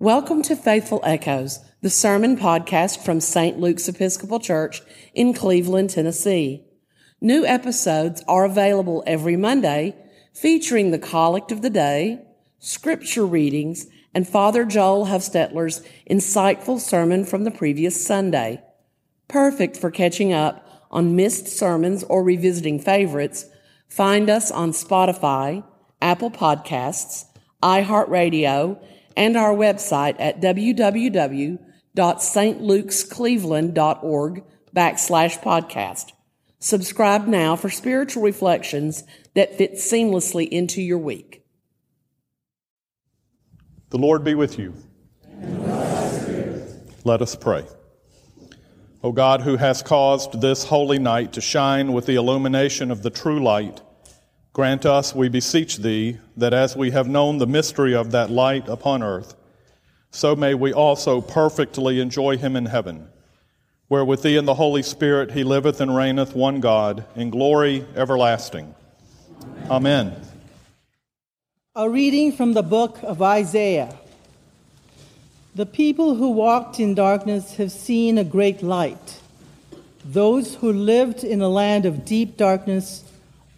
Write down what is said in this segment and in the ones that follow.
Welcome to Faithful Echoes, the sermon podcast from St. Luke's Episcopal Church in Cleveland, Tennessee. New episodes are available every Monday, featuring the collect of the day, scripture readings, and Father Joel Huffstetler's insightful sermon from the previous Sunday. Perfect for catching up on missed sermons or revisiting favorites. Find us on Spotify, Apple Podcasts, iHeartRadio, and our website at www.stlukescleveland.org backslash podcast. Subscribe now for spiritual reflections that fit seamlessly into your week. The Lord be with you. Let us pray. O God, who has caused this holy night to shine with the illumination of the true light, grant us, we beseech thee, that as we have known the mystery of that light upon earth, so may we also perfectly enjoy him in heaven, where with thee and the Holy Spirit he liveth and reigneth one God, in glory everlasting. Amen. A reading from the book of Isaiah. The people who walked in darkness have seen a great light. Those who lived in a land of deep darkness,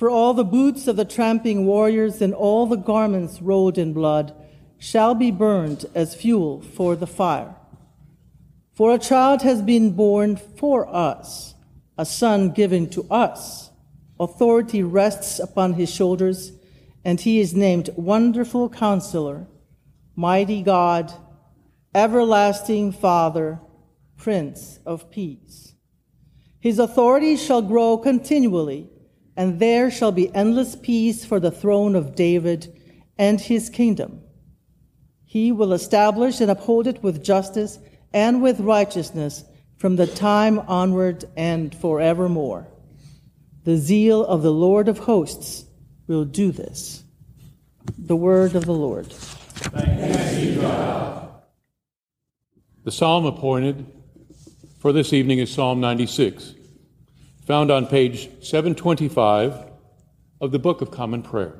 For all the boots of the tramping warriors and all the garments rolled in blood shall be burned as fuel for the fire. For a child has been born for us, a son given to us. Authority rests upon his shoulders, and he is named Wonderful Counselor, Mighty God, Everlasting Father, Prince of Peace. His authority shall grow continually, and there shall be endless peace for the throne of David and his kingdom. He will establish and uphold it with justice and with righteousness from the time onward and forevermore. The zeal of the Lord of hosts will do this. The word of the Lord. The psalm appointed for this evening is Psalm 96, found on page 725 of the Book of Common Prayer.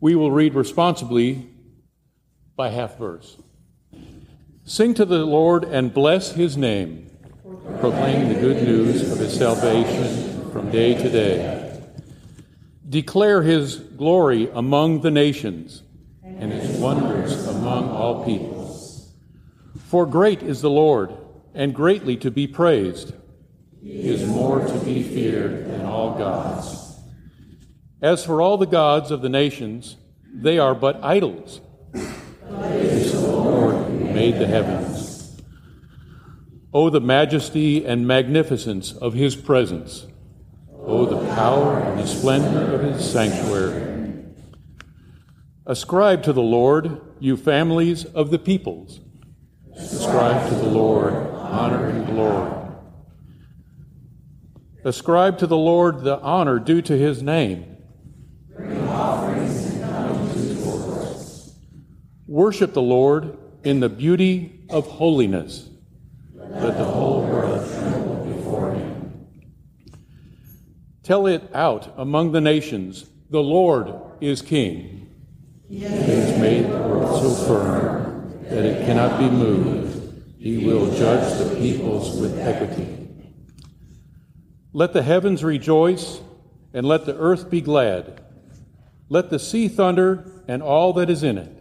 We will read responsibly by half verse. Sing to the Lord and bless his name. Proclaim the good news of his salvation from day to day. Declare his glory among the nations and his wonders among all peoples. For great is the Lord and greatly to be praised. He is more to be feared than all gods. As for all the gods of the nations, they are but idols But this Lord made the heavens. Oh, the majesty and magnificence of his presence. Oh, the power and the splendor of his sanctuary. Ascribe to the Lord, you families of the peoples. Ascribe to the Lord honor and glory. Ascribe to the Lord the honor due to his name. Worship the Lord in the beauty of holiness. Let the whole world tremble before him. Tell it out among the nations the Lord is king. He has made the world so firm that it cannot be moved. He will judge the peoples with equity. Let the heavens rejoice, and let the earth be glad. Let the sea thunder, and all that is in it.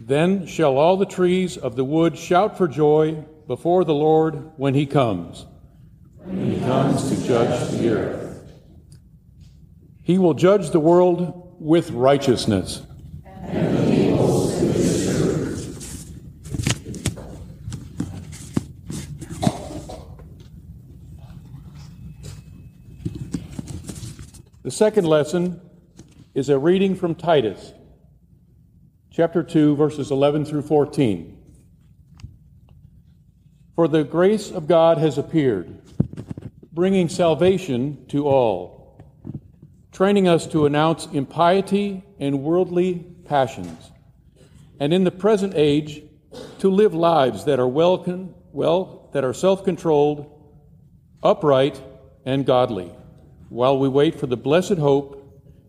Then shall all the trees of the wood shout for joy before the Lord when he comes. When he comes to judge the earth. He will judge the world with righteousness. And the peoples with truth. The second lesson is a reading from Titus, chapter 2, verses 11 through 14. For the grace of God has appeared, bringing salvation to all, training us to announce impiety and worldly passions, and in the present age to live lives that are well, well that are self-controlled, upright, and godly, while we wait for the blessed hope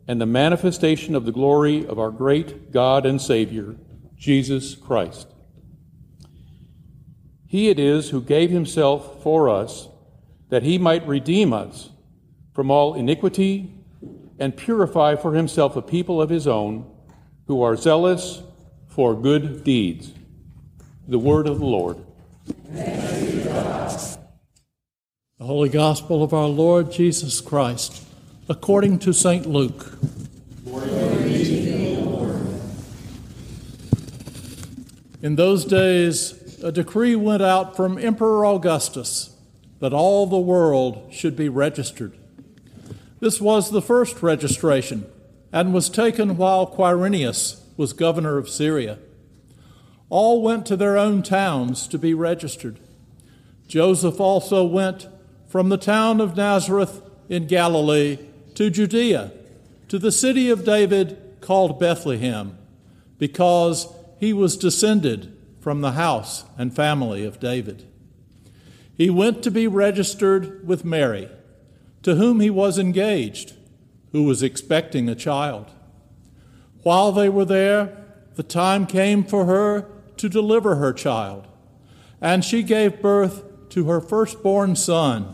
and the manifestation of the glory of our great God and Savior, Jesus Christ he it is who gave himself for us that he might redeem us from all iniquity and purify for himself a people of his own who are zealous for good deeds. The word of the Lord. The Holy Gospel of our Lord Jesus Christ, according to St. Luke. In those days, a decree went out from Emperor Augustus that all the world should be registered. This was the first registration and was taken while Quirinius was governor of Syria. All went to their own towns to be registered. Joseph also went from the town of Nazareth in Galilee to Judea, to the city of David called Bethlehem, because he was descended from the house and family of David. He went to be registered with Mary, to whom he was engaged, who was expecting a child. While they were there, the time came for her to deliver her child, and she gave birth to her firstborn son,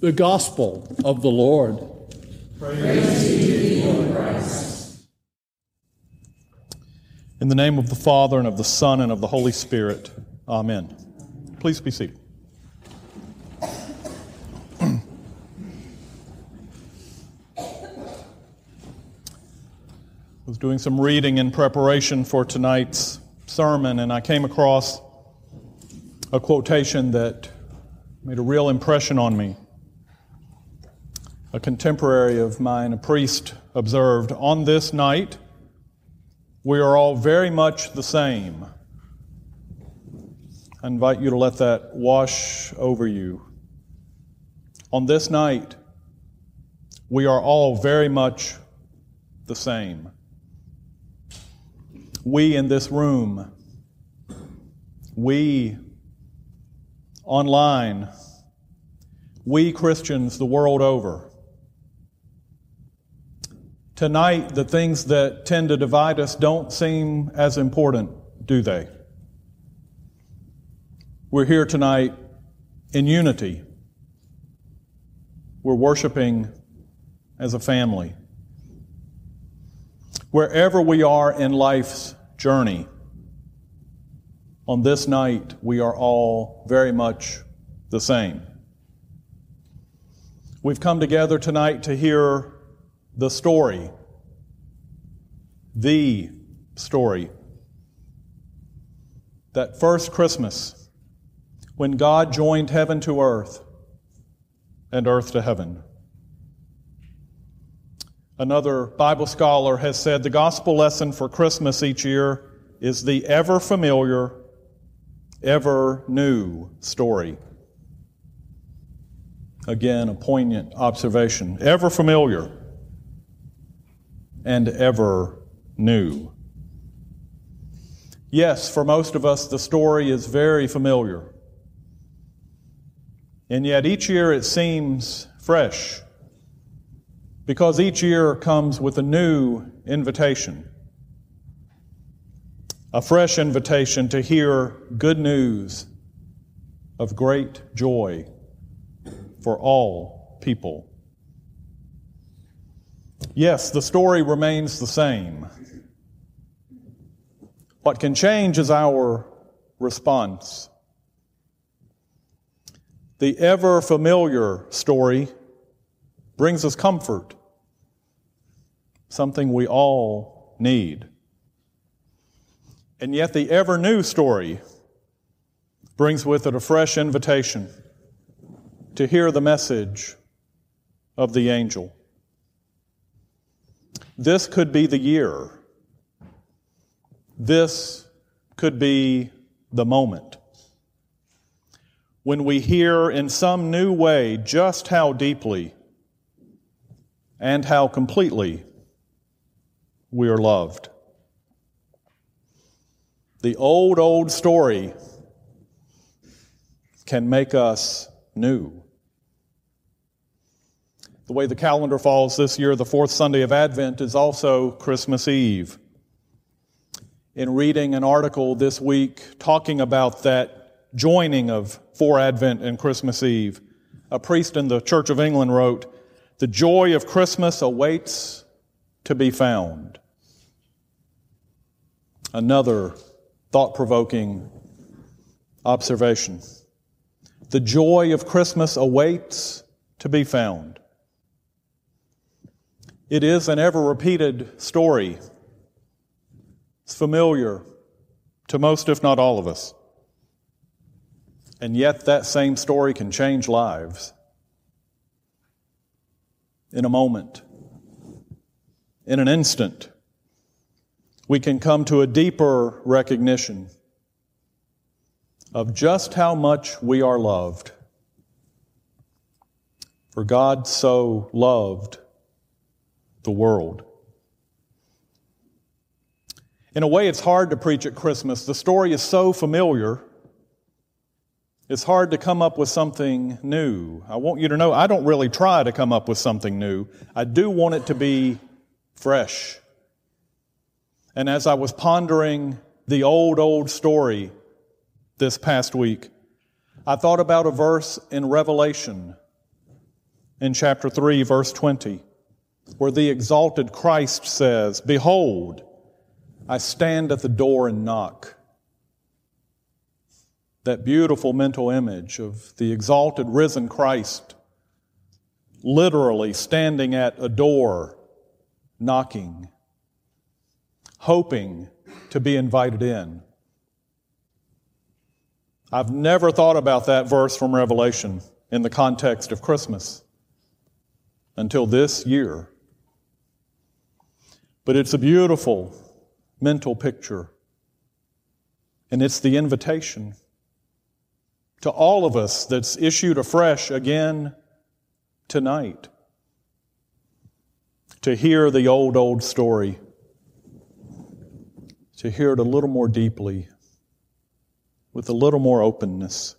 The Gospel of the Lord. Praise to Lord. In the name of the Father, and of the Son, and of the Holy Spirit. Amen. Please be seated. I was doing some reading in preparation for tonight's sermon, and I came across a quotation that made a real impression on me. A contemporary of mine, a priest, observed On this night, we are all very much the same. I invite you to let that wash over you. On this night, we are all very much the same. We in this room, we online, we Christians the world over Tonight, the things that tend to divide us don't seem as important, do they? We're here tonight in unity. We're worshiping as a family. Wherever we are in life's journey, on this night, we are all very much the same. We've come together tonight to hear the story, the story. That first Christmas, when God joined heaven to earth and earth to heaven. Another Bible scholar has said the gospel lesson for Christmas each year is the ever familiar, ever new story. Again, a poignant observation. Ever familiar and ever new. Yes, for most of us, the story is very familiar. And yet each year it seems fresh because each year comes with a new invitation, a fresh invitation to hear good news of great joy for all people. Yes, the story remains the same. What can change is our response. The ever familiar story brings us comfort, something we all need. And yet, the ever new story brings with it a fresh invitation to hear the message of the angel. This could be the year. This could be the moment when we hear in some new way just how deeply and how completely we are loved. The old, old story can make us new. The way the calendar falls this year, the fourth Sunday of Advent is also Christmas Eve. In reading an article this week talking about that joining of for Advent and Christmas Eve, a priest in the Church of England wrote, The joy of Christmas awaits to be found. Another thought provoking observation. The joy of Christmas awaits to be found. It is an ever repeated story. It's familiar to most, if not all of us. And yet, that same story can change lives in a moment, in an instant. We can come to a deeper recognition of just how much we are loved. For God so loved the world. In a way, it's hard to preach at Christmas. The story is so familiar, it's hard to come up with something new. I want you to know I don't really try to come up with something new. I do want it to be fresh. And as I was pondering the old, old story this past week, I thought about a verse in Revelation in chapter 3, verse 20 where the exalted Christ says, Behold, I stand at the door and knock. That beautiful mental image of the exalted risen Christ literally standing at a door, knocking, hoping to be invited in. I've never thought about that verse from Revelation in the context of Christmas until this year. But it's a beautiful mental picture. And it's the invitation to all of us that's issued afresh again tonight to hear the old, old story, to hear it a little more deeply, with a little more openness.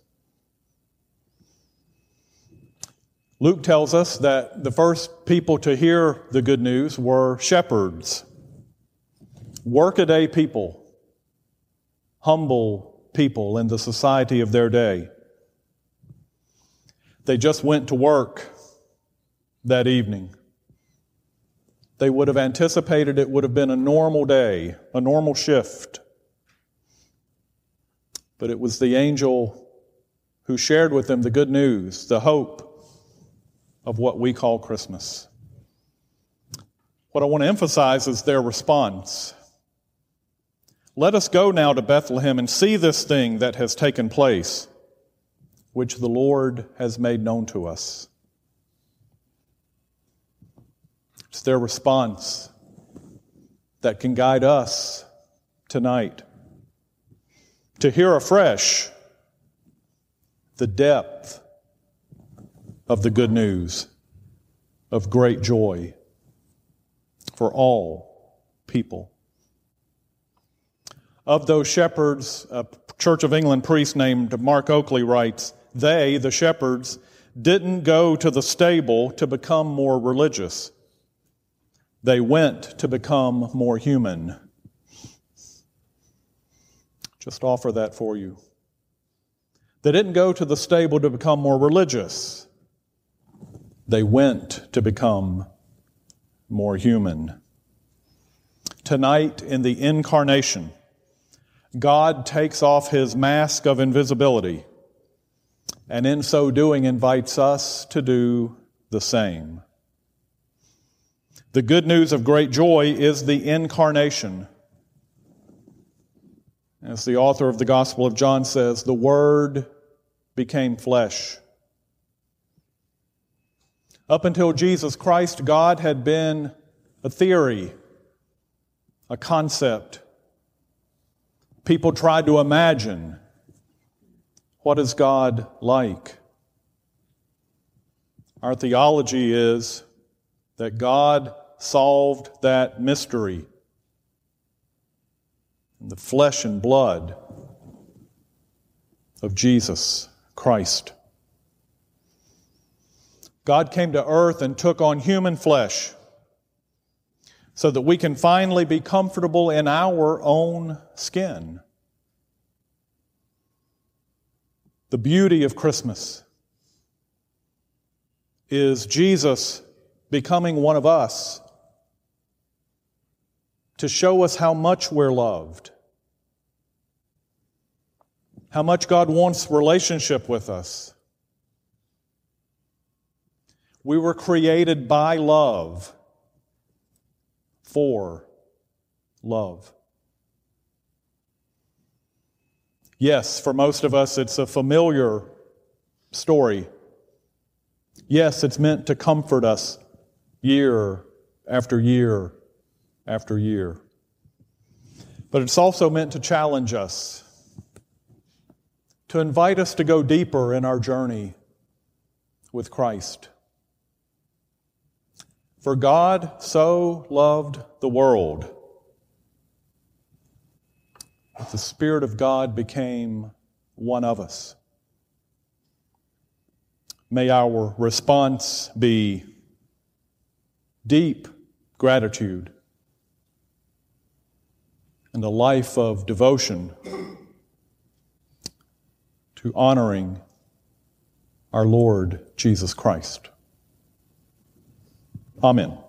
Luke tells us that the first people to hear the good news were shepherds, workaday people, humble people in the society of their day. They just went to work that evening. They would have anticipated it would have been a normal day, a normal shift. But it was the angel who shared with them the good news, the hope of what we call Christmas. What I want to emphasize is their response. Let us go now to Bethlehem and see this thing that has taken place, which the Lord has made known to us. It's their response that can guide us tonight to hear afresh the depth of the good news of great joy for all people. Of those shepherds, a Church of England priest named Mark Oakley writes, they, the shepherds, didn't go to the stable to become more religious. They went to become more human. Just offer that for you. They didn't go to the stable to become more religious. They went to become more human. Tonight, in the incarnation, God takes off his mask of invisibility and in so doing invites us to do the same. The good news of great joy is the incarnation. As the author of the Gospel of John says, the Word became flesh. Up until Jesus Christ, God had been a theory, a concept. People tried to imagine what is God like? Our theology is that God solved that mystery in the flesh and blood of Jesus Christ. God came to earth and took on human flesh so that we can finally be comfortable in our own skin. The beauty of Christmas is Jesus becoming one of us to show us how much we're loved, how much God wants relationship with us. We were created by love, for love. Yes, for most of us, it's a familiar story. Yes, it's meant to comfort us year after year after year. But it's also meant to challenge us, to invite us to go deeper in our journey with Christ. For God so loved the world that the Spirit of God became one of us. May our response be deep gratitude and a life of devotion to honoring our Lord Jesus Christ. Amen.